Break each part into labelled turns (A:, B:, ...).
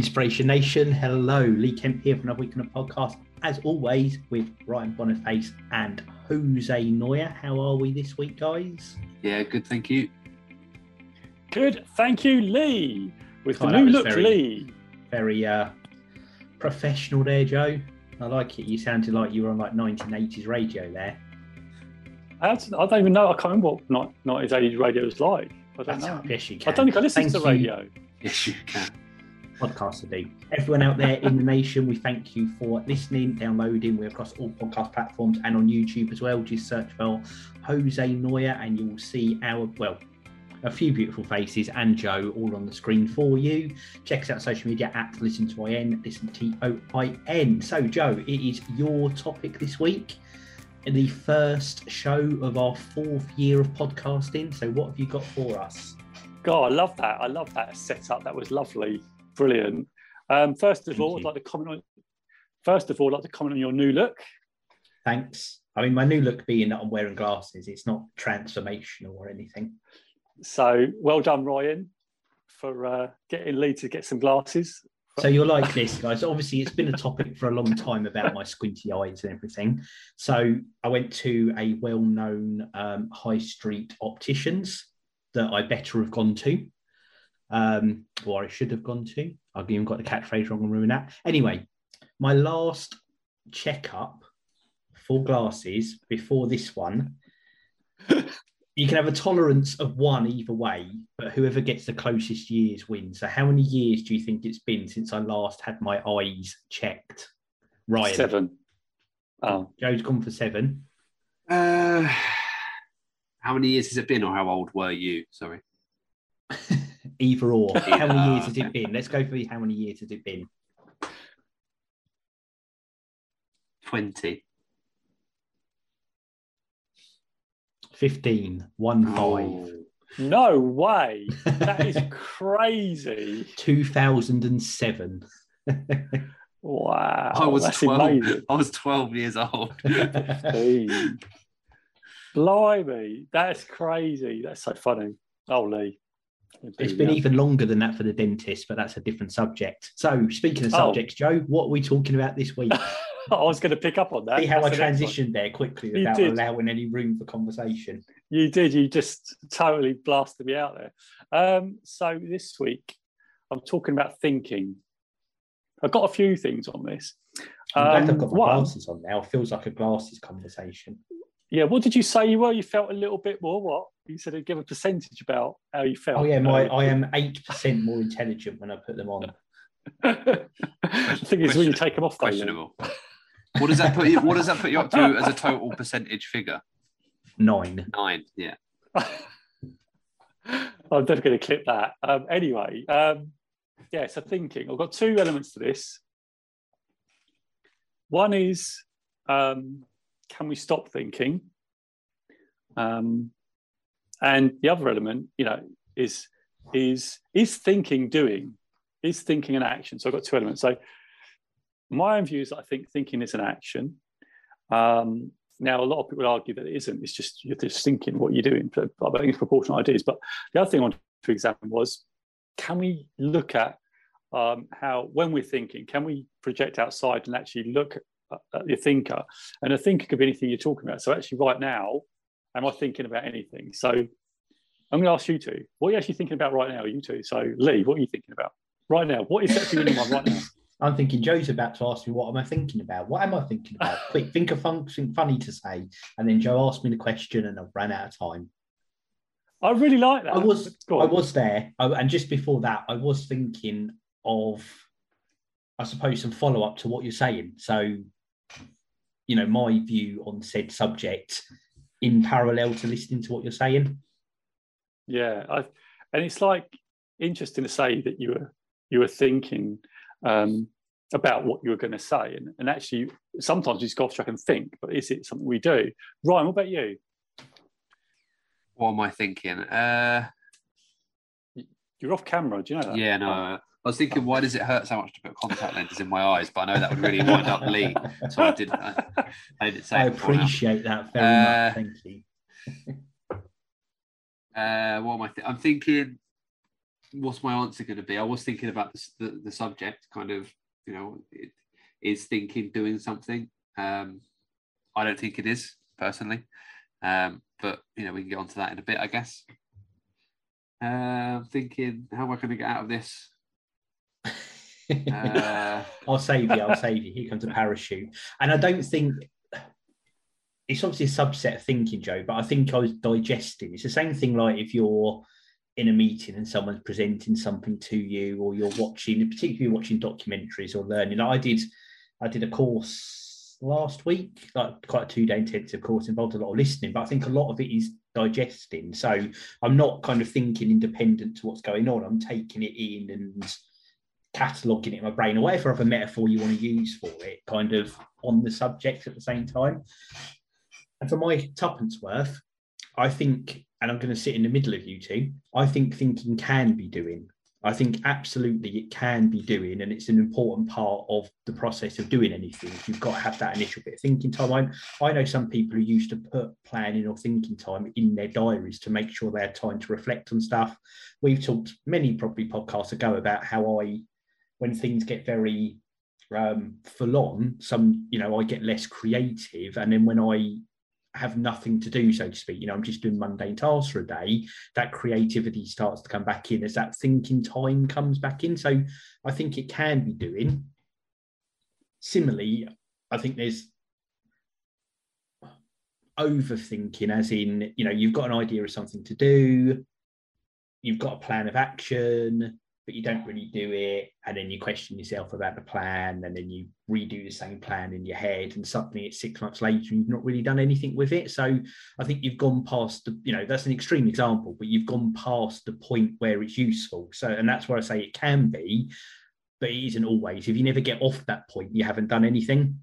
A: Inspiration Nation, hello. Lee Kemp here for another week on the podcast. As always, with Ryan Boniface and Jose Neuer. How are we this week, guys?
B: Yeah, good, thank you.
C: Good, thank you, Lee. With
A: Oh,
C: the new look,
A: very-
C: Lee.
A: Very uh, professional there, Joe. I like it. You sounded like you were on like 1980s radio there.
C: I, I don't even know. I can't remember what not not his age radio was like. I don't
A: That's
C: know.
A: yes, you can.
C: I
A: can.
C: don't think I listen
A: Thank
C: to
A: you,
C: the radio.
B: Yes, you can.
A: Podcaster do. Everyone out there in the nation, we thank you for listening, downloading. We're across all podcast platforms and on YouTube as well. Just search for Jose Neuer and you will see our, well, a few beautiful faces and Joe all on the screen for you. Check us out social media at Listen to IN, Listen T O I N. So, Joe, it is your topic this week. The first show of our fourth year of podcasting. So, what have you got for us?
C: God, I love that. I love that setup. That was lovely, brilliant. Um, first of
A: Thank
C: all, I'd like to comment on. First of all, I'd like to comment on your new look.
A: Thanks. I mean, my new look being that I'm wearing glasses, it's not transformational or anything.
C: So well done, Ryan, for uh, getting Lee to get some glasses.
A: So you're like this, guys. Obviously, it's been a topic for a long time about my squinty eyes and everything. So I went to a well-known um, high street opticians that I better have gone to, um, or I should have gone to. I've even got the catchphrase wrong and ruin that. Anyway, my last checkup for glasses before this one, you can have a tolerance of one either way, but whoever gets the closest years wins. So, how many years do you think it's been since I last had my eyes checked? Ryan,
C: Seven. Oh,
A: Joe's gone for seven.
B: Uh, how many years has it been, or how old were you? Sorry.
A: either or. How many years has it been? Let's go for how many years has it been?
B: 20.
A: 15, one five.
C: No way. That is crazy.
A: 2007.
C: Wow.
B: I was
C: that's
B: 12.
C: amazing.
B: I was 12 years old.
C: Hey. Blimey, that's crazy. That's so funny. Oh, Lee.
A: It's been even longer than that for the dentist, but that's a different subject. So, speaking of
C: Oh.
A: subjects, Joe, what are we talking about this week?
C: I was going to pick up on that.
A: See how I
C: That's the
A: transitioned there quickly
C: You
A: without
C: did.
A: allowing any room for conversation.
C: You did. You just totally blasted me out there. Um, so this week, I'm talking about thinking. I've got a few things on this.
A: I'm glad I've
C: Um,
A: got my
C: one-
A: glasses on now. It feels like a glasses conversation.
C: Yeah. What did you say you were? You felt a little bit more. What you said? to Give a percentage about how you felt.
A: Oh yeah, my
C: Uh,
A: I am eight percent more intelligent when I put them on.
C: the thing is, when you take them off, though, Lee.
B: Questionable. What does that put you? What does that put you up to as a total percentage figure?
A: Nine.
B: Nine. Yeah.
C: I'm never going to clip that. Um, anyway, um, yeah, so thinking. I've got two elements to this. One is um, can we stop thinking? Um, and the other element, you know, is is is thinking doing? Is thinking an action? So I've got two elements. So my own view is I think thinking is an action. Um, now, a lot of people argue that it isn't. It's just you're just thinking what you're doing. I think it's proportional ideas. But the other thing I wanted to examine was can we look at um, how, when we're thinking, can we project outside and actually look Uh, uh, your thinker? And a thinker could be anything you're talking about. So, actually, right now, am I thinking about anything? So, I'm going to ask you two. What are you actually thinking about right now, you two? So, Lee, what are you thinking about right now? What is actually in your mind right now?
A: I'm thinking Joe's about to ask me what am I thinking about? What am I thinking about? Quick, think of something funny to say. And then Joe asked me the question and I've ran out of time.
C: I really like that.
A: I was I was there. I, and just before that, I was thinking of I suppose some follow-up to what you're saying. So, you know, my view on said subject in parallel to listening to what you're saying.
C: Yeah, I, and it's like interesting to say that you were you were thinking um, about what you were going to say, and, and actually sometimes you just go off track and think, but is it something we do? Ryan, what about you?
B: What am I thinking? Uh,
C: You're off camera. Do you know that?
B: yeah, no. I was thinking, why does it hurt so much to put contact lenses in my eyes? But I know that would really wind up Lee, so I didn't. I, I say.
A: I
B: it before now.
A: appreciate that very
B: Uh,
A: much. Thank you.
B: Uh, what am I? Th- I'm thinking. what's my answer going to be? I was thinking about the, the, the subject, kind of, you know, it, is thinking doing something. Um, I don't think it is personally, um, but you know, we can get onto that in a bit, I guess. Uh, I'm thinking, how am I going to get out of this?
A: Uh, I'll save you. I'll save you. Here comes a parachute, and I don't think it's obviously a subset of thinking, Joe. But I think I was digesting. It's the same thing like if you're in a meeting and someone's presenting something to you, or you're watching, particularly watching documentaries or learning. I did, I did a course last week, like quite a two day intensive course, involved a lot of listening. But I think a lot of it is digesting. So I'm not kind of thinking independent to what's going on. I'm taking it in and cataloguing it in my brain or whatever other metaphor you want to use for it, kind of on the subject at the same time. And for my tuppence worth, I think, and I'm going to sit in the middle of you two, I think thinking can be doing. I think absolutely it can be doing, and it's an important part of the process of doing anything. You've got to have that initial bit of thinking time. I, I know some people who used to put planning or thinking time in their diaries to make sure they had time to reflect on stuff. We've talked many probably podcasts ago about how I when things get very um, full on, some, you know, I get less creative. And then when I have nothing to do, so to speak, you know, I'm just doing mundane tasks for a day, that creativity starts to come back in as that thinking time comes back in. So I think it can be doing. Similarly, I think there's overthinking, as in, you know, you've got an idea of something to do, you've got a plan of action, but you don't really do it. And then you question yourself about the plan, and then you redo the same plan in your head, and suddenly it's six months later, and you've not really done anything with it. So I think you've gone past the, you know, that's an extreme example, but you've gone past the point where it's useful. So, and that's where I say it can be, but it isn't always. If you never get off that point, you haven't done anything.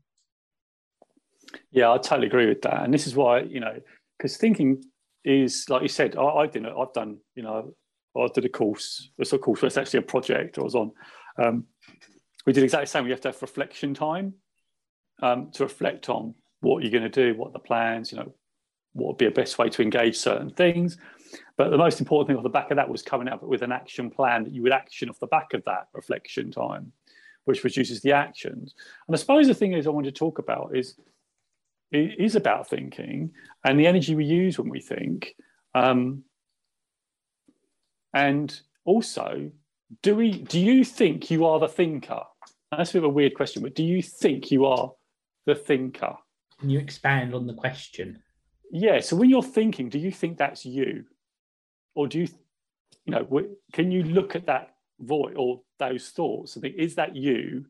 C: Yeah, I totally agree with that. And this is why, you know, because thinking is like you said, I, I didn't, I've done, you know, I did a course, it's a course, it's actually a project I was on. Um, we did exactly the same. We have to have reflection time um, to reflect on what you're going to do, what the plans, you know, what would be a best way to engage certain things. But the most important thing off the back of that was coming up with an action plan that you would action off the back of that reflection time, which produces the actions. And I suppose the thing is I want to talk about is it is about thinking and the energy we use when we think. Um, and also, do we? Do you think you are the thinker? That's a bit of a weird question, but do you think you are the thinker?
A: Can you expand on the question?
C: Yeah. So when you're thinking, do you think that's you, or do you, you know, can you look at that voice or those thoughts and think, is that you,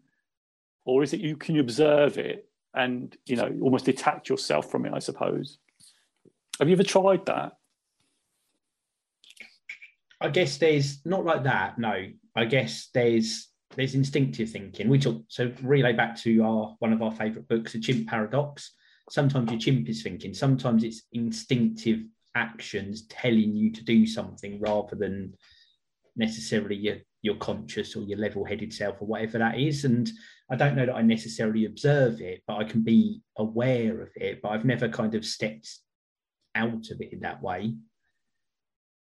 C: or is it you? Can you observe it and you know almost detach yourself from it? I suppose. Have you ever tried that?
A: I guess there's not like that. No, I guess there's there's instinctive thinking. We talk so relay back to our one of our favourite books, The Chimp Paradox. Sometimes your chimp is thinking. Sometimes it's instinctive actions telling you to do something rather than necessarily your your conscious or your level-headed self or whatever that is. And I don't know that I necessarily observe it, but I can be aware of it. But I've never kind of stepped out of it in that way.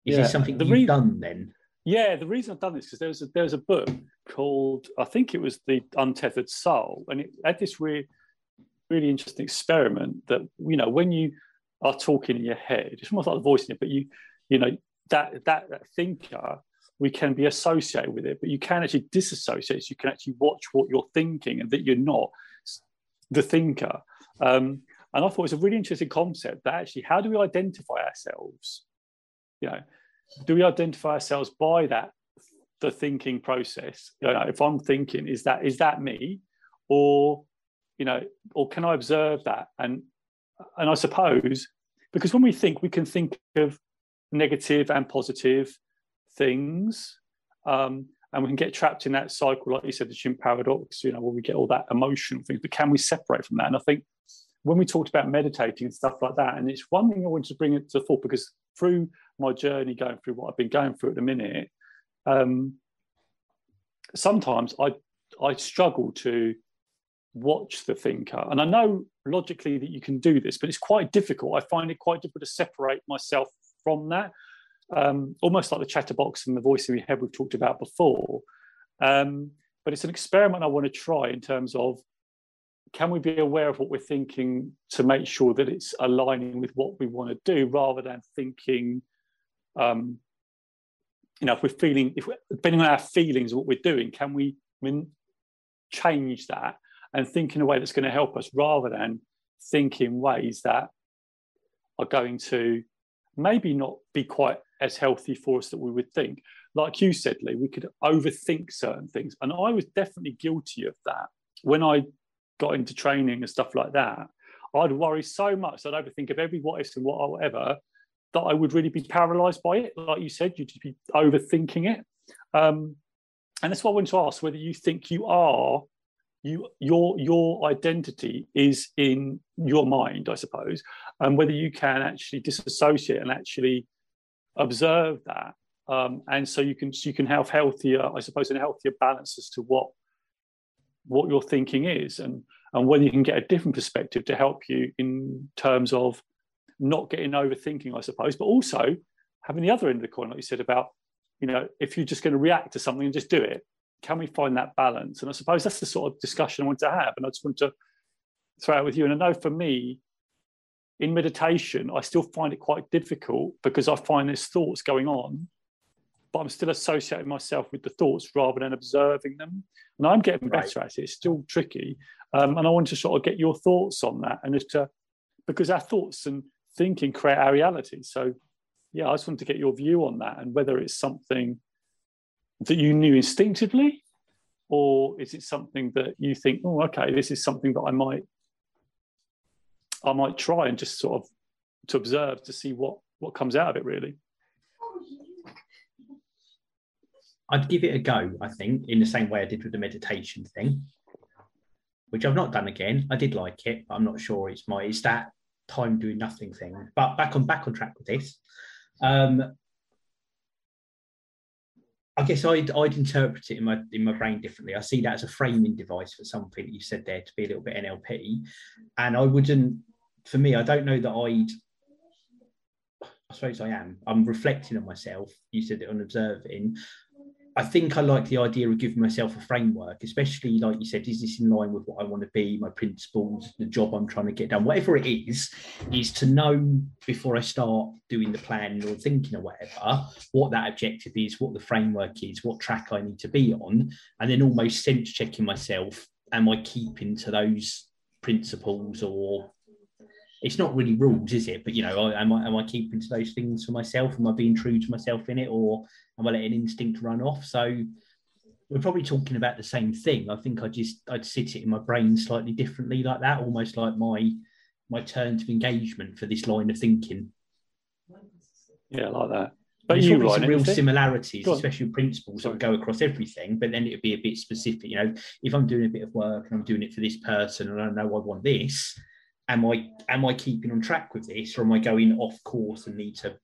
A: Is yeah. this something the you've re- done then?
C: Yeah, the reason I've done this is there was a, there was a book called I think it was the Untethered Soul, and it had this really really interesting experiment that you know when you are talking in your head, it's almost like the voice in it, but you you know that that, that thinker we can be associated with it, but you can actually disassociate. So you can actually watch what you're thinking and that you're not the thinker. Um, and I thought it was a really interesting concept that actually, how do we identify ourselves? You know, do we identify ourselves by that the thinking process? You know, if I'm thinking, is that is that me, or you know, or can I observe that? And and I suppose because when we think, we can think of negative and positive things. Um, and we can get trapped in that cycle, like you said, the chimp paradox, you know, where we get all that emotional things. But can we separate from that? And I think when we talked about meditating and stuff like that, and it's one thing I wanted to bring it to the fore because through my journey going through what I've been going through at the minute, um, sometimes I I struggle to watch the thinker, and I know logically that you can do this, but it's quite difficult. I find it quite difficult to separate myself from that. um, almost like the chatterbox and the voice in your head we've talked about before. Um, but it's an experiment I want to try in terms of can we be aware of what we're thinking to make sure that it's aligning with what we want to do rather than thinking um, you know if we're feeling if we're, depending on our feelings what we're doing can we change that and think in a way that's going to help us rather than think in ways that are going to maybe not be quite as healthy for us that we would think? Like you said lee we could overthink certain things and i was definitely guilty of that when i got into training and stuff like that, I'd worry so much I'd overthink of every what ifs and what whatever that I would really be paralyzed by it. Like you said, you'd be overthinking it. Um, and that's why I wanted to ask whether you think you are you your your identity is in your mind, I suppose, and whether you can actually disassociate and actually observe that. Um, and so you can you can have healthier, I suppose, a healthier balance as to what what your thinking is and and whether you can get a different perspective to help you in terms of not getting overthinking, I suppose, but also having the other end of the coin, like you said about, you know, if you're just going to react to something and just do it, can we find that balance? And I suppose that's the sort of discussion I want to have. And I just want to throw out with you. And I know for me, in meditation, I still find it quite difficult because I find there's thoughts going on but I'm still associating myself with the thoughts rather than observing them. And I'm getting better right. at it. It's still tricky. Um, and I want to sort of get your thoughts on that and just to, because our thoughts and thinking create our reality. So, yeah, I just wanted to get your view on that and whether it's something that you knew instinctively or is it something that you think, oh, okay, this is something that I might, I might try and just sort of to observe to see what what comes out of it really.
A: I'd give it a go, I think, in the same way I did with the meditation thing, which I've not done again. I did like it, but I'm not sure it's my it's that time doing nothing thing. But back on back on track with this. Um, I guess I'd, I'd interpret it in my in my brain differently. I see that as a framing device for something that you said there to be a little bit NLP, and I wouldn't. For me, I don't know that I'd. I suppose I am. I'm reflecting on myself. You said it on observing. I think I like the idea of giving myself a framework, especially like you said, is this in line with what I want to be, my principles, the job I'm trying to get done, whatever it is, is to know before I start doing the plan or thinking or whatever, what that objective is, what the framework is, what track I need to be on, and then almost sense checking myself, am I keeping to those principles or it's not really rules, is it? But you know, am I am I keeping to those things for myself? Am I being true to myself in it, or am I letting instinct run off? So we're probably talking about the same thing. I think I just I'd sit it in my brain slightly differently, like that, almost like my my terms of engagement for this line of thinking.
C: Yeah, like that.
A: But you right, some real similarities, especially principles that go across everything. But then it'd be a bit specific. You know, if I'm doing a bit of work and I'm doing it for this person, and I know I want this, am I am I keeping on track with this, or am I going off course and need to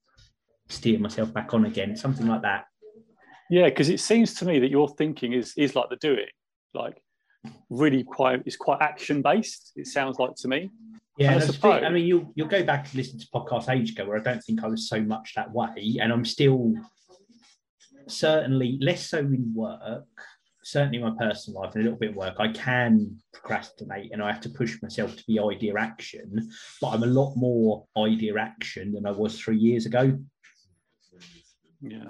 A: steer myself back on again? Something like that.
C: Yeah, because it seems to me that your thinking is is like the doing, like really quite it's quite action based. It sounds like to me.
A: Yeah, I, suppose, I mean, you'll you'll go back and listen to podcast age ago where I don't think I was so much that way, and I'm still certainly less so in work certainly my personal life and a little bit of work, I can procrastinate and I have to push myself to be idea action. But I'm a lot more idea action than I was three years ago.
C: Yeah.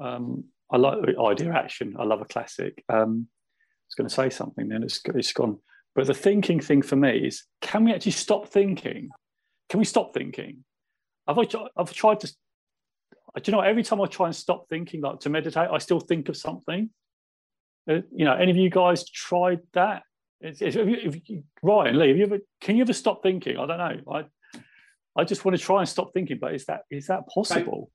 C: Um, I like idea action. I love a classic. Um, I was going to say something then, it's, it's gone. But the thinking thing for me is can we actually stop thinking? Can we stop thinking? I've, I've tried to, do you know, every time I try and stop thinking, like to meditate, I still think of something. Uh, you know, any of you guys tried that? It's, it's, if you, Ryan, Lee, have you ever? Can you ever stop thinking? I don't know. I, I just want to try and stop thinking, but is that is that possible?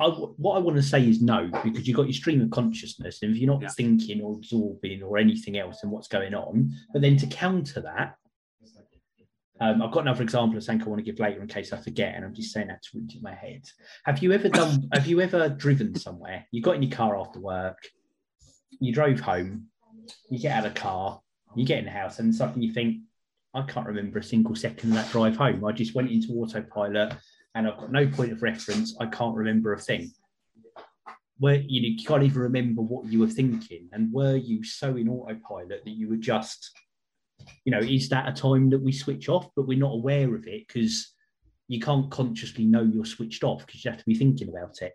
A: I, what I want to say is no, because you've got your stream of consciousness, and if you're not yeah. thinking or absorbing or anything else, and what's going on, but then to counter that, um, I've got another example of something I want to give later in case I forget, and I'm just saying that to into my head. Have you ever done? have you ever driven somewhere? You got in your car after work, you drove home, you get out of the car, you get in the house, and suddenly you think, I can't remember a single second of that drive home. I just went into autopilot, and I've got no point of reference, I can't remember a thing. Where you, know, you can't even remember what you were thinking, and were you so in autopilot that you were just, you know, is that a time that we switch off, but we're not aware of it because you can't consciously know you're switched off because you have to be thinking about it.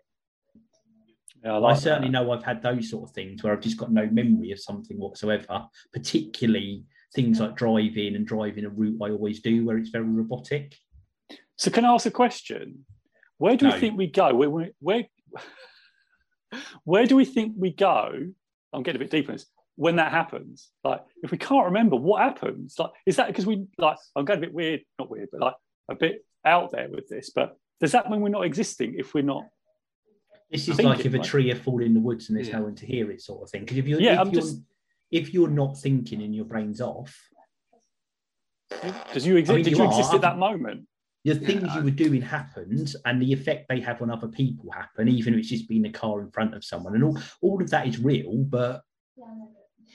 C: Yeah, I,
A: I certainly
C: that.
A: know I've had those sort of things where I've just got no memory of something whatsoever, particularly things like driving and driving a route I always do where it's very robotic.
C: So, can I ask a question? Where do
A: No.
C: we think we go? Where, where, where, where do we think we go? I'm getting a bit deeper in this. When that happens, like if we can't remember what happens, like is that because we like? I'm going a bit weird, not weird, but like a bit out there with this. But does that mean we're not existing if we're not?
A: This is like if a
C: right?
A: tree had fallen in the woods and there's
B: Yeah.
A: no one to hear it, sort of thing. Because if you're,
C: Yeah,
A: if,
C: I'm
A: you're
C: just-
A: if you're not thinking and your brain's off,
C: Does you exist?
A: I mean,
C: did
A: you
C: you,
A: are.
C: exist at that moment?
A: the things
B: I-
A: you were doing happened, and the effect they have on other people happen, even if it's just being a car in front of someone, and all all of that is real. But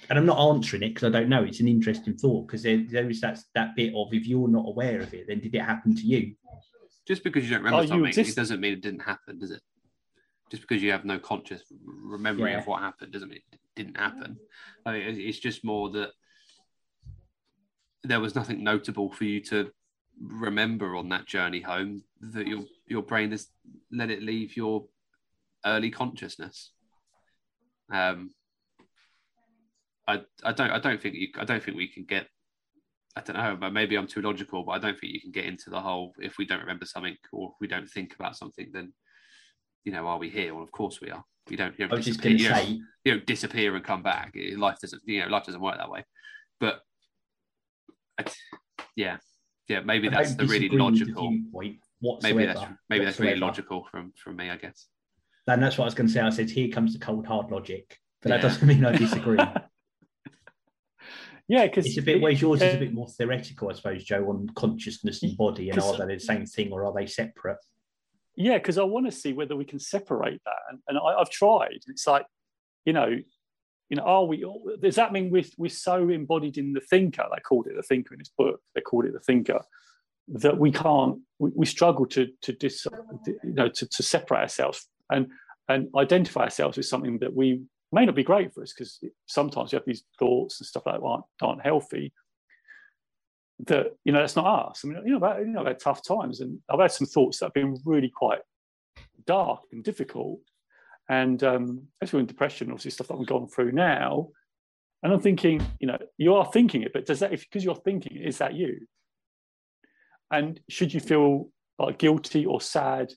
A: and I'm not answering it because I don't know. It's an interesting thought because there, there is that that bit of if you're not aware of it, then did it happen to you?
B: Just because you don't remember
C: Oh,
B: something,
C: exist-
B: it doesn't mean it didn't happen, does it? Just because you have no conscious memory
A: Yeah.
B: of what happened doesn't mean it didn't happen. I mean, it's just more that there was nothing notable for you to remember on that journey home. That your your brain has let it leave your early consciousness. Um, I I don't I don't think you I don't think we can get I don't know, but maybe I'm too logical, but I don't think you can get into the whole if we don't remember something or if we don't think about something, then you know, are we here? Well, of course we are. We don't. You
A: I
B: don't
A: was just
B: disappear-
A: going to
B: you don't-
A: say,
B: you don't disappear and come back. Life doesn't. You know, life doesn't work that way. But yeah, yeah, maybe
A: I
B: that's the really
A: disagree with the
B: logical.
A: point. whatsoever.
B: Maybe that's maybe that's really logical from from me, I guess.
A: And that's what I was going to say. I said, here comes the cold hard logic, but that
B: Yeah.
A: doesn't mean I disagree.
C: yeah, because
A: it's a bit. Whereas yours is a bit more theoretical, I suppose, Joe, on consciousness and body, and are they the same thing or are they separate?
C: Yeah, because I want to see whether we can separate that, and, and I, I've tried. It's like, you know, you know, are we? Does that mean we're we're so embodied in the thinker? They called it the thinker in his book. They called it the thinker that we can't. We, we struggle to to dis, you know, to, to separate ourselves and and identify ourselves with something that we may not be great for us because sometimes you have these thoughts and stuff like that aren't, aren't healthy that you know that's not us. I mean, you know, about, you know, I've had tough times, and I've had some thoughts that have been really quite dark and difficult, and um, especially in depression, obviously stuff that I've gone through now. And I'm thinking, you know, you are thinking it, but does that, if because you're thinking is that you? And should you feel like guilty or sad?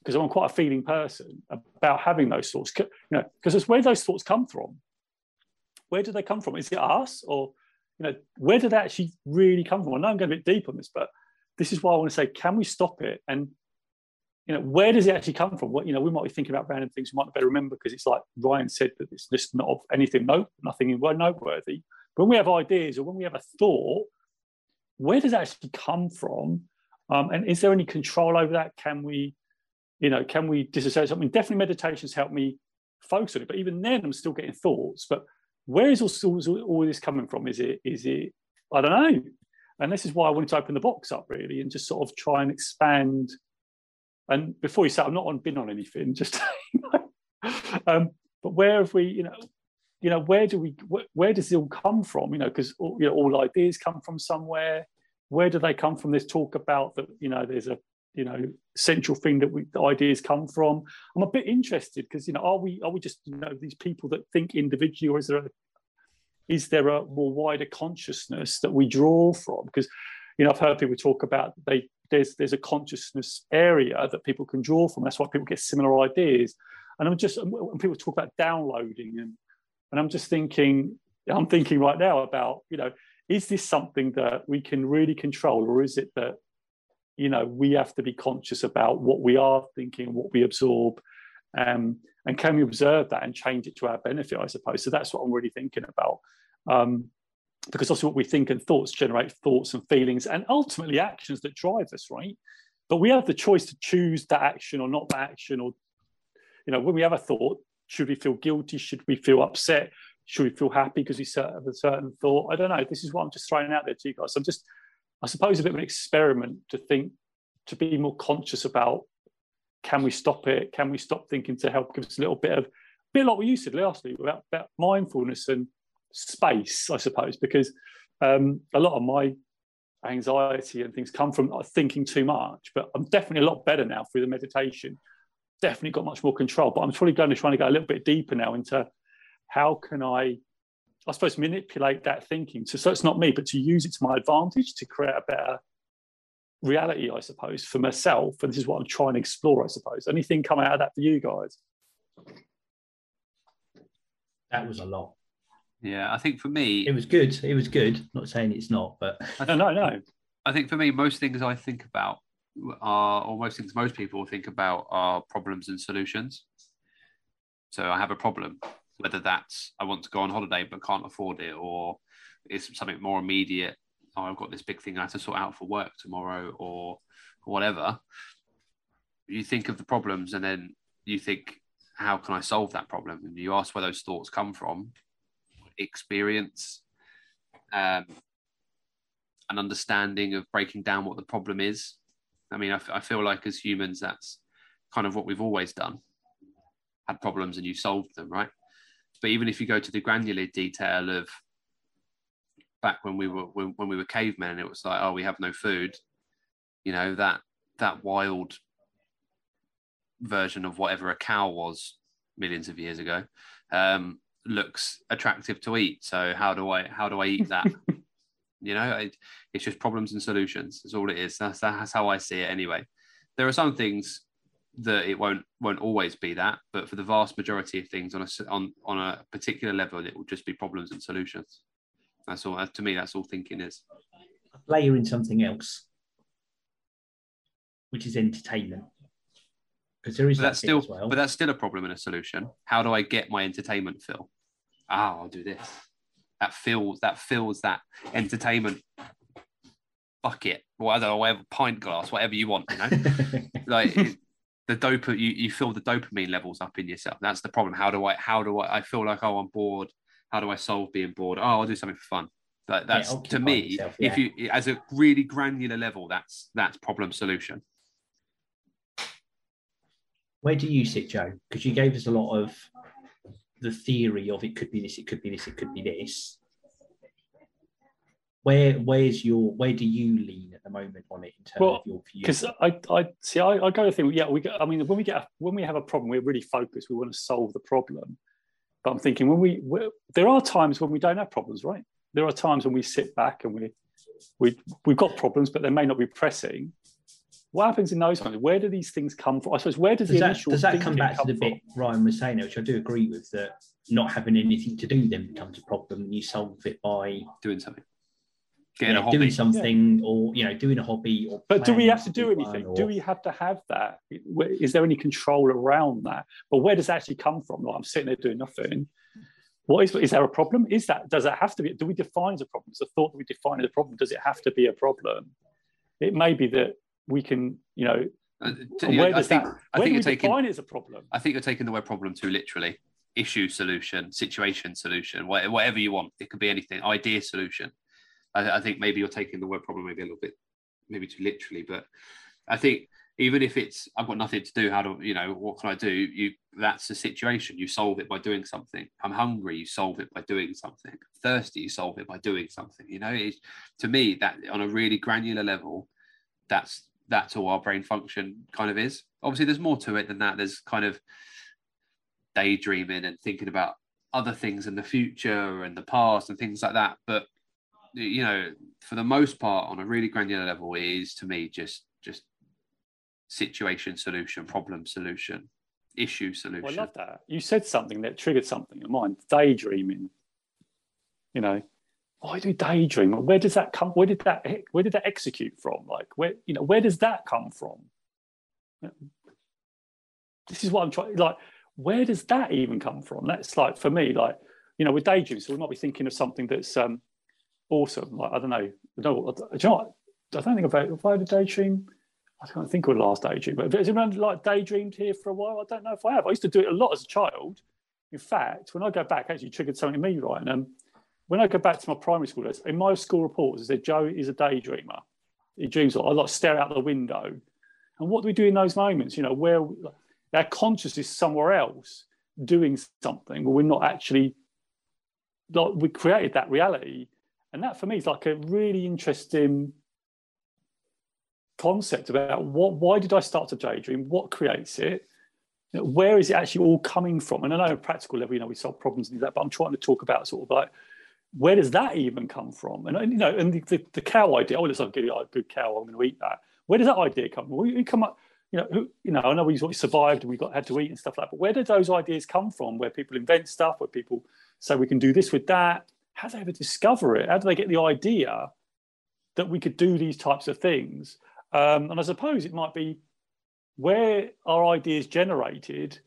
C: Because I'm quite a feeling person about having those thoughts, you know, because it's where those thoughts come from. Where do they come from? Is it us or you know, where did that actually really come from? I know I'm going a bit deep on this, but this is why I want to say, can we stop it? And you know, where does it actually come from? What you know, we might be thinking about random things we might not better remember because it's like Ryan said that it's just not of anything note, nothing noteworthy. But when we have ideas or when we have a thought, where does that actually come from? Um, and is there any control over that? Can we, you know, can we disassociate something? Definitely meditations help me focus on it, but even then I'm still getting thoughts. But where is all, all, all this coming from? Is it, is it, I don't know. And this is why I wanted to open the box up really and just sort of try and expand. And before you say, I'm not on been on anything, just, you know, um, but where have we, you know, you know, where do we, where, where does it all come from? You know, because you know, all ideas come from somewhere. Where do they come from? This talk about that, you know, there's a, you know, central thing that we, the ideas come from. I'm a bit interested because, you know, are we, are we just, you know, these people that think individually or is there a, is there a more wider consciousness that we draw from? Because, you know, I've heard people talk about they there's there's a consciousness area that people can draw from. That's why people get similar ideas. And I'm just when people talk about downloading and and I'm just thinking, I'm thinking right now about, you know, is this something that we can really control, or is it that, you know, we have to be conscious about what we are thinking, what we absorb, um, and can we observe that and change it to our benefit? I suppose. So that's what I'm really thinking about. Um, because also what we think and thoughts generate thoughts and feelings and ultimately actions that drive us, right? But we have the choice to choose that action or not that action, or you know, when we have a thought, should we feel guilty? Should we feel upset? Should we feel happy because we have a certain thought? I don't know. This is what I'm just throwing out there to you guys. I'm just, I suppose, a bit of an experiment to think to be more conscious about can we stop it? Can we stop thinking to help give us a little bit of, a bit like what you said last week about, about mindfulness and space, I suppose, because um, a lot of my anxiety and things come from thinking too much. But I'm definitely a lot better now through the meditation. Definitely got much more control. But I'm probably going to try to go a little bit deeper now into how can I, I suppose, manipulate that thinking. So, so it's not me, but to use it to my advantage to create a better reality, I suppose, for myself. And this is what I'm trying to explore, I suppose. Anything come out of that for you guys?
A: That was a lot.
B: Yeah, I think for me,
A: It was good. It was good. Not saying it's not, but I
C: No, no, no.
B: I think for me, most things I think about are, or most things most people think about are problems and solutions. So I have a problem, whether that's I want to go on holiday but can't afford it, or it's something more immediate. Oh, I've got this big thing I have to sort out for work tomorrow, or whatever. You think of the problems, and then you think, how can I solve that problem? And you ask where those thoughts come from, experience, um, an understanding of breaking down what the problem is. I mean, I, f- I feel like as humans, that's kind of what we've always done had problems and you solved them, right? But even if you go to the granular detail of back when we were when, when we were cavemen, it was like, oh, we have no food. You know that that wild version of whatever a cow was millions of years ago um, looks attractive to eat. So how do I how do I eat that? you know, it, it's just problems and solutions. That's all it is. That's that's how I see it anyway. There are some things that it won't won't always be that, but for the vast majority of things on a on on a particular level, it will just be problems and solutions. That's all. To me, that's all thinking is.
A: layer in something else, which is entertainment. Because there is
B: But
A: that
B: that's still,
A: as well.
B: but that's still a problem and a solution. How do I get my entertainment fill? Ah, I'll do this. That fills that fills that entertainment bucket, or I don't know, whatever pint glass, whatever you want. You know, like it- the dopa, you, you fill the dopamine levels up in yourself. That's the problem. How do I? How do I? I feel like oh, I'm bored. How do I solve being bored? Oh, I'll do something for fun. But that's to me,
A: yourself,
B: if you as a really granular level, that's that's problem solution.
A: Where do you sit, Joe? Because you gave us a lot of the theory of it could be this, it could be this, it could be this. Where where's your where do you lean at the moment on it in terms
C: Well,
A: of your view?
C: because I, I see, I, I go to think, yeah, we. Get, I mean, when we get, a, when we have a problem, we're really focused. We want to solve the problem. But I'm thinking, when we, we there are times when we don't have problems, right? There are times when we sit back and we, we, we've got problems, but they may not be pressing. What happens in those times? Where do these things come from? I suppose where does,
A: does
C: the
A: that
C: initial
A: does that come
C: thinking
A: back to the
C: from?
A: bit Ryan was saying, which I do agree with, that not having anything to do then becomes a problem. You solve it by
B: Doing something, getting
A: yeah,
B: a hobby.
A: doing something or you know doing a hobby or
C: But do we have to do
A: one
C: anything?
A: or-
C: Do we have to have that? Is there any control around that? But where does that actually come from? Like I'm sitting there doing nothing. What is is there a problem? Is that does that have to be? Do we define as a problem? Is the thought that we define as a problem? Does it have to be a problem? It may be that we can, you know,
B: Uh, t-
C: where
B: I
C: does
B: think,
C: that?
B: I
C: Where
B: think
C: do
B: you're taking.
C: define it as a problem?
B: I think you're taking the word problem too literally. Issue solution, situation solution, whatever you want. It could be anything. Idea solution. I, I think maybe you're taking the word problem maybe a little bit, maybe too literally. But I think even if it's I've got nothing to do, how do you know what can I do? You that's the situation. You solve it by doing something. I'm hungry. You solve it by doing something. Thirsty. You solve it by doing something. You know, it's, to me that on a really granular level, that's that's all our brain function kind of is. Obviously, there's more to it than that. There's kind of daydreaming and thinking about other things in the future and the past and things like that. But you know, for the most part, on a really granular level, it is to me just just situation solution, problem solution, issue solution.
C: Well, I love that. You said something that triggered something in mine. Daydreaming. You know, why do daydream? Where does that come? Where did that? Where did that execute from? Like, where you know, where does that come from? This is what I'm trying. Like, where does that even come from? That's like for me, like you know, with daydreams, so we might be thinking of something that's um awesome. Like I don't know, no, do you know what? I don't think about if I had a daydream. I can't think of the last daydream, but has anyone like daydreamed here for a while? I don't know if I have. I used to do it a lot as a child. In fact, when I go back, actually triggered something in me, right? And um, when I go back to my primary school days, in my school reports, it said Joe is a daydreamer. He dreams a lot. I like stare out the window And what do we do in those moments? You know, where our consciousness is somewhere else doing something, but we're not actually like we created that reality. And that for me is like a really interesting concept about what why did I start to daydream? What creates it? Where is it actually all coming from? And I know at practical level, you know, we solve problems and that, but I'm trying to talk about sort of like where does that even come from? And you know, and the, the, the cow idea, oh, let's have a good, a cow, I'm going to eat that. Where does that idea come from? We come up, you know, who, you know, I know we survived and we got had to eat and stuff like that, but where did those ideas come from? Where people invent stuff, where people say we can do this with that. How do they ever discover it? How do they get the idea that we could do these types of things? Um, and I suppose it might be where our ideas generated,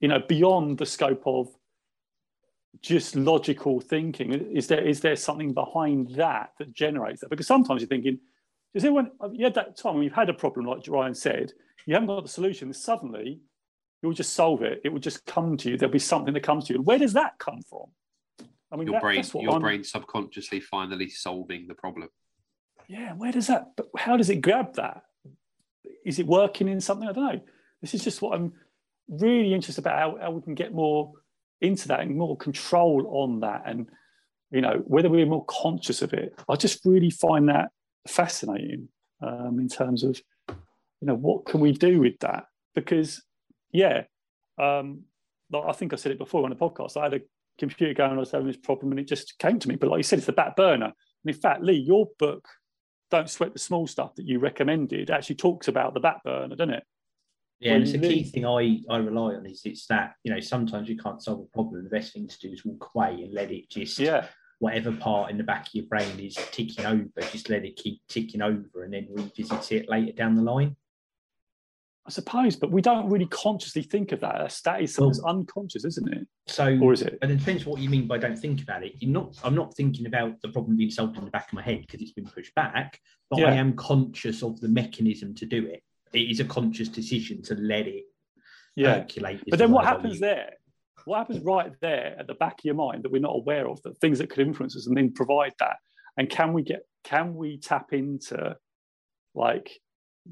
C: you know, beyond the scope of just logical thinking. Is there is there something behind that that generates that? Because sometimes you're thinking, does anyone you had that time when you've had a problem, like Ryan said, you haven't got the solution, suddenly you'll just solve it. It will just come to you. There'll be something that comes to you. Where does that come from?
B: I mean, your that, brain, your I'm, brain subconsciously finally solving the problem.
C: Yeah, where does that? But how does it grab that? Is it working in something? I don't know. This is just what I'm really interested about how, how we can get more into that and more control on that, and you know whether we're more conscious of it. I just really find that fascinating um, in terms of you know what can we do with that because yeah um, I think I said it before on the podcast. I had a computer going, I was having this problem, and it just came to me. But like you said, it's the back burner. And in fact, Lee, your book, Don't Sweat the Small Stuff that you recommended, actually talks about the back burner, doesn't it?
A: Yeah, and it's a key thing I, I rely on is it's that, you know, sometimes you can't solve a problem. The best thing to do is walk away and let it just,
C: yeah.
A: whatever part in the back of your brain is ticking over, just let it keep ticking over and then revisit it later down the line.
C: I suppose, but we don't really consciously think of that. That is something well, unconscious, isn't it?
A: So,
C: or is it?
A: And it depends what you mean by don't think about it. You're not. I'm not thinking about the problem being solved in the back of my head because it's been pushed back, but yeah. I am conscious of the mechanism to do it. It is a conscious decision to let it yeah. percolate.
C: But then what happens there? What happens right there at the back of your mind that we're not aware of? That things that could influence us and then provide that. And can we get? Can we tap into like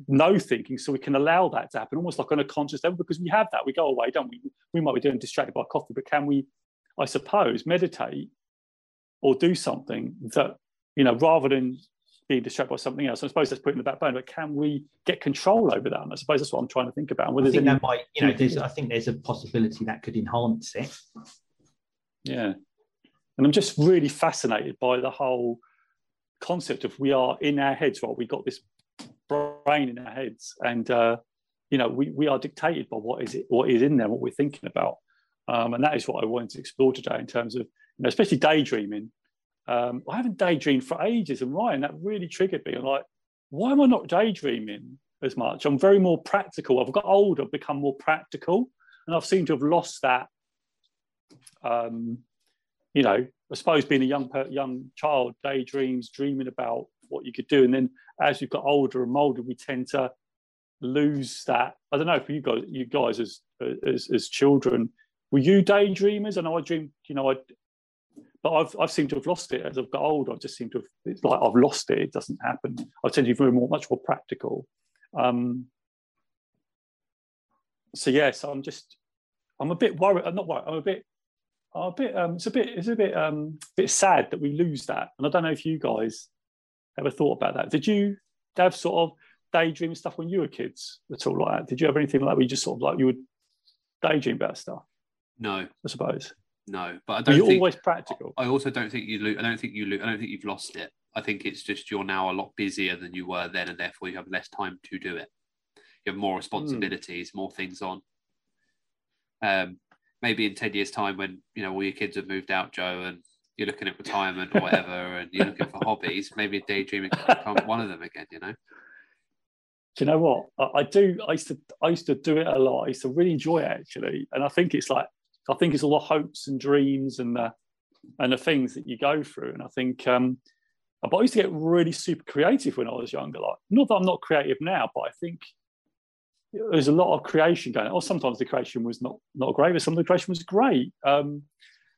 C: no thinking so we can allow that to happen almost like on a conscious level because we have that. We go away don't we? We might be doing distracted by coffee but can we i suppose meditate or do something that you know rather than being distracted by something else? I suppose that's put in the back burner but can we get control over that? And i suppose that's what i'm trying to think about.
A: And I think any, that might you know there's i think there's a possibility that could enhance it.
C: Yeah. And i'm just really fascinated by the whole concept of we are in our heads right? We got this brain in our heads, and uh, you know we, we are dictated by what is it what is in there, what we're thinking about, um, and that is what I wanted to explore today in terms of you know especially daydreaming. Um, I haven't daydreamed for ages, and Ryan, that really triggered me. I'm like, why am I not daydreaming as much? I'm very more practical. I've got older, I've become more practical, and I've seemed to have lost that. Um, you know, I suppose being a young young child, daydreams, dreaming about what you could do. And then as you've got older and older, we tend to lose that. I don't know for you guys, you guys as as, as children, were you daydreamers? I know I dreamed, you know, I but I've I've seemed to have lost it as I've got older. I just seem to have it's like I've lost it. It doesn't happen. I tend to be more much more practical. Um, so yes, I'm just I'm a bit worried. I'm not worried. I'm a bit a bit um, it's a bit it's a bit um bit sad that we lose that. And I don't know if you guys ever thought about that. Did you have sort of daydream stuff when you were kids at all like that? Did you have anything like that where you just sort of like you would daydream about stuff?
B: No.
C: I suppose.
B: No, but I don't.
C: You're
B: think,
C: always practical.
B: I also don't think you. Lo- I don't think you. Lo- I don't think you've lost it. I think it's just you're now a lot busier than you were then, and therefore you have less time to do it. You have more responsibilities, mm. more things on. Um, maybe in ten years' time, when you know all your kids have moved out, Joe, and you're looking at retirement or whatever, and you're looking for hobbies, maybe daydreaming can become one of them again. You know.
C: Do you know what I, I, do? I used to I used to do it a lot. I used to really enjoy it actually, and I think it's like I think it's all the hopes and dreams and the and the things that you go through. And I think, um, but I used to get really super creative when I was younger. Like, not that I'm not creative now, but I think there's a lot of creation going. on. Or sometimes the creation was not not great, but some of the creation was great. Um,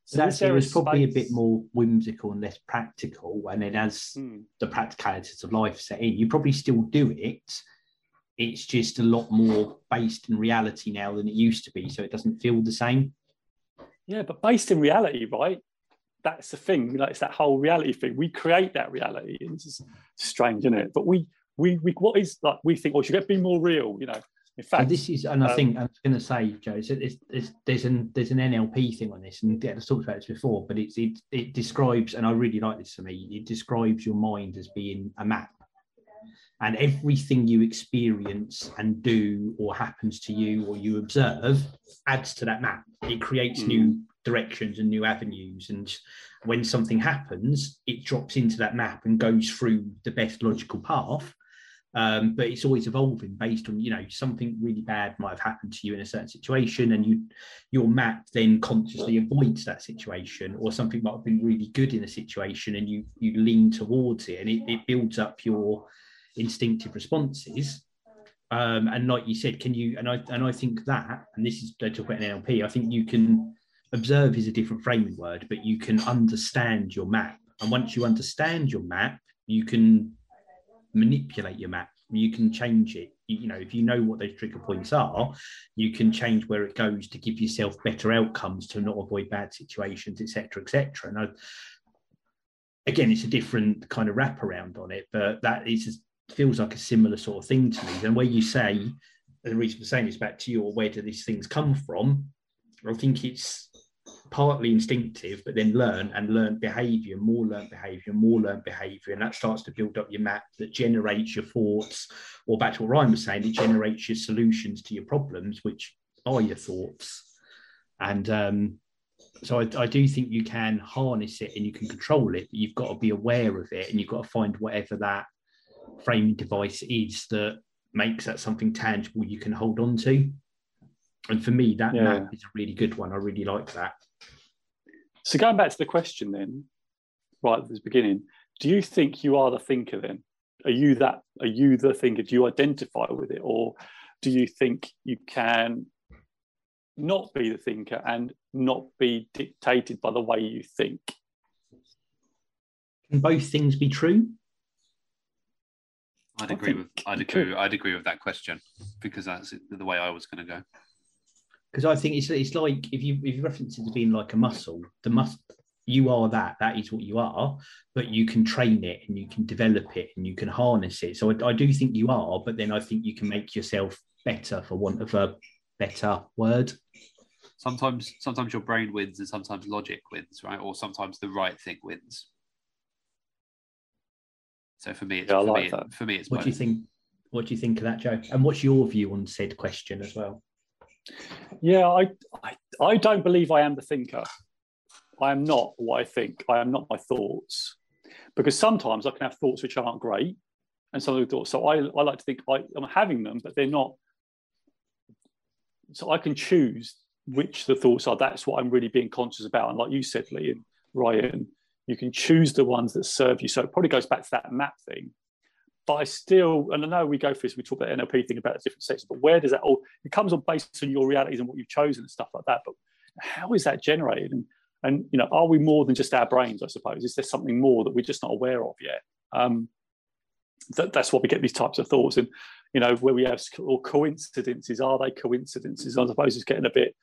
A: so that's it was probably a bit more whimsical and less practical. And then as mm. the practicalities of life set in, you probably still do it, It's just a lot more based in reality now than it used to be, so it doesn't feel the same.
C: Yeah, but based in reality, right? That's the thing. Like it's that whole reality thing. We create that reality. It's just strange, isn't it? But we, we, we, what is like? We think, oh, should it be more real? You know. In fact,
A: and this is, and I um, think I was going to say, Joe, it's, it's, it's, there's an there's an NLP thing on this, and yeah, I've talked about this before, but it's it it describes, and I really like this for me. It describes your mind as being a map, and everything you experience and do or happens to you or you observe adds to that map it creates mm. new directions and new avenues and when something happens it drops into that map and goes through the best logical path um, but it's always evolving based on you know something really bad might have happened to you in a certain situation and you your map then consciously avoids that situation or something might have been really good in a situation and you you lean towards it and it, it builds up your instinctive responses. Um, and like you said, can you and I and I think that, and this is they talk about NLP, I think you can observe is a different framing word, but you can understand your map. And once you understand your map, you can manipulate your map. You can change it. You, know, if you know what those trigger points are, you can change where it goes to give yourself better outcomes to not avoid bad situations, etc., etc. And I, again, it's a different kind of wraparound on it, but that is feels like a similar sort of thing to me. Then where you say, and the reason for saying this back to you, or where do these things come from? I think it's partly instinctive, but then learn and learn behavior, more learned behavior, more learned behavior. And that starts to build up your map that generates your thoughts, or back to what Ryan was saying, it generates your solutions to your problems, which are your thoughts. And um, so I, I, do think you can harness it and you can control it, but you've got to be aware of it and you've got to find whatever that framing device is that makes that something tangible you can hold on to. And for me, that yeah. map is a really good one. I really like that.
C: So going back to the question then, right at the beginning, do you think you are the thinker then? Are you that are you the thinker? Do you identify with it? Or do you think you can not be the thinker and not be dictated by the way you think?
A: Can both things be true?
B: I'd agree with I'd agree I'd agree with that question because that's the way I was going to go.
A: Because I think it's it's like if you if you reference it to being like a muscle, the must you are that that is what you are, but you can train it and you can develop it and you can harness it. So I, I do think you are, but then I think you can make yourself better for want of a better word.
B: Sometimes sometimes your brain wins and sometimes logic wins, right? Or sometimes the right thing wins. So for me, it's, yeah, for, like me for me, it's.
A: What both. do you think? What do you think of that, Joe? And what's your view on said question as well?
C: Yeah, I, I, I don't believe I am the thinker. I am not what I think. I am not my thoughts, because sometimes I can have thoughts which aren't great, and some of the thoughts. So I, I like to think I, I'm having them, but they're not. So I can choose which the thoughts are. That's what I'm really being conscious about. And like you said, Lee and Ryan, you can choose the ones that serve you. So it probably goes back to that map thing. But I still, and I know we go through this, we talk about NLP thing about the different sections, but where does that all, it comes on based on your realities and what you've chosen and stuff like that. But how is that generated? And, and you know, are we more than just our brains, I suppose? Is there something more that we're just not aware of yet? Um, that, that's what we get these types of thoughts. And, you know, where we have or coincidences, are they coincidences? I suppose it's getting a bit,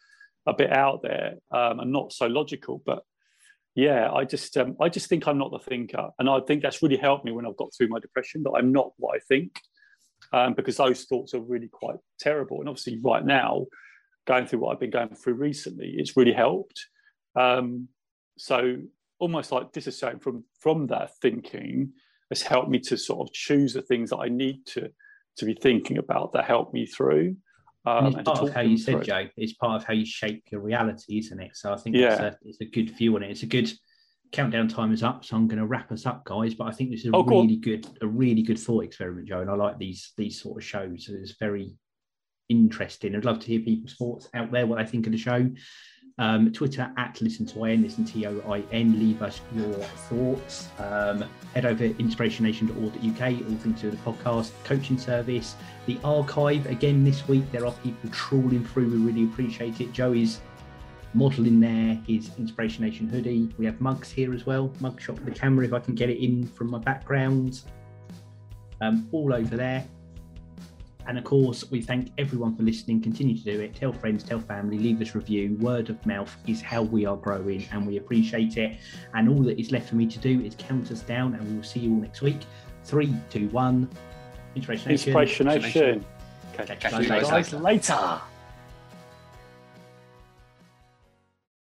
C: a bit out there um, and not so logical, but yeah i just um, i just think i'm not the thinker and i think that's really helped me when i've got through my depression that i'm not what i think um, because those thoughts are really quite terrible. And obviously right now going through what i've been going through recently it's really helped. Um, so almost like disassociating from from that thinking has helped me to sort of choose the things that i need to to be thinking about that help me through
A: um, it's part of how you said, Joe. It's part of how you shape your reality, isn't it? So I think yeah. it's, a, it's a good view on it. It's a good countdown time is up, so I'm going to wrap us up, guys. But I think this is a oh, really good, a really good thought experiment, Joe. And I like these these sort of shows. It's very interesting. I'd love to hear people's thoughts out there, what they think of the show. Um, Twitter at listen to IN, listen to T O I N. Leave us your thoughts. Um, head over to inspirationnation.org.uk, all things to the podcast, coaching service, the archive. Again, this week there are people trawling through. We really appreciate it. Joey's modeling there his Inspiration Nation hoodie. We have mugs here as well. Mug shot the camera if I can get it in from my background. Um, all over there. And of course, we thank everyone for listening. Continue to do it. Tell friends, tell family, leave us review. Word of mouth is how we are growing, and we appreciate it. And all that is left for me to do is count us down, and we will see you all next week. Three, two, one. Inspiration Nation.
C: Inspiration Nation. Okay.
A: Catch
B: you
C: Catch you
B: later.
C: guys later.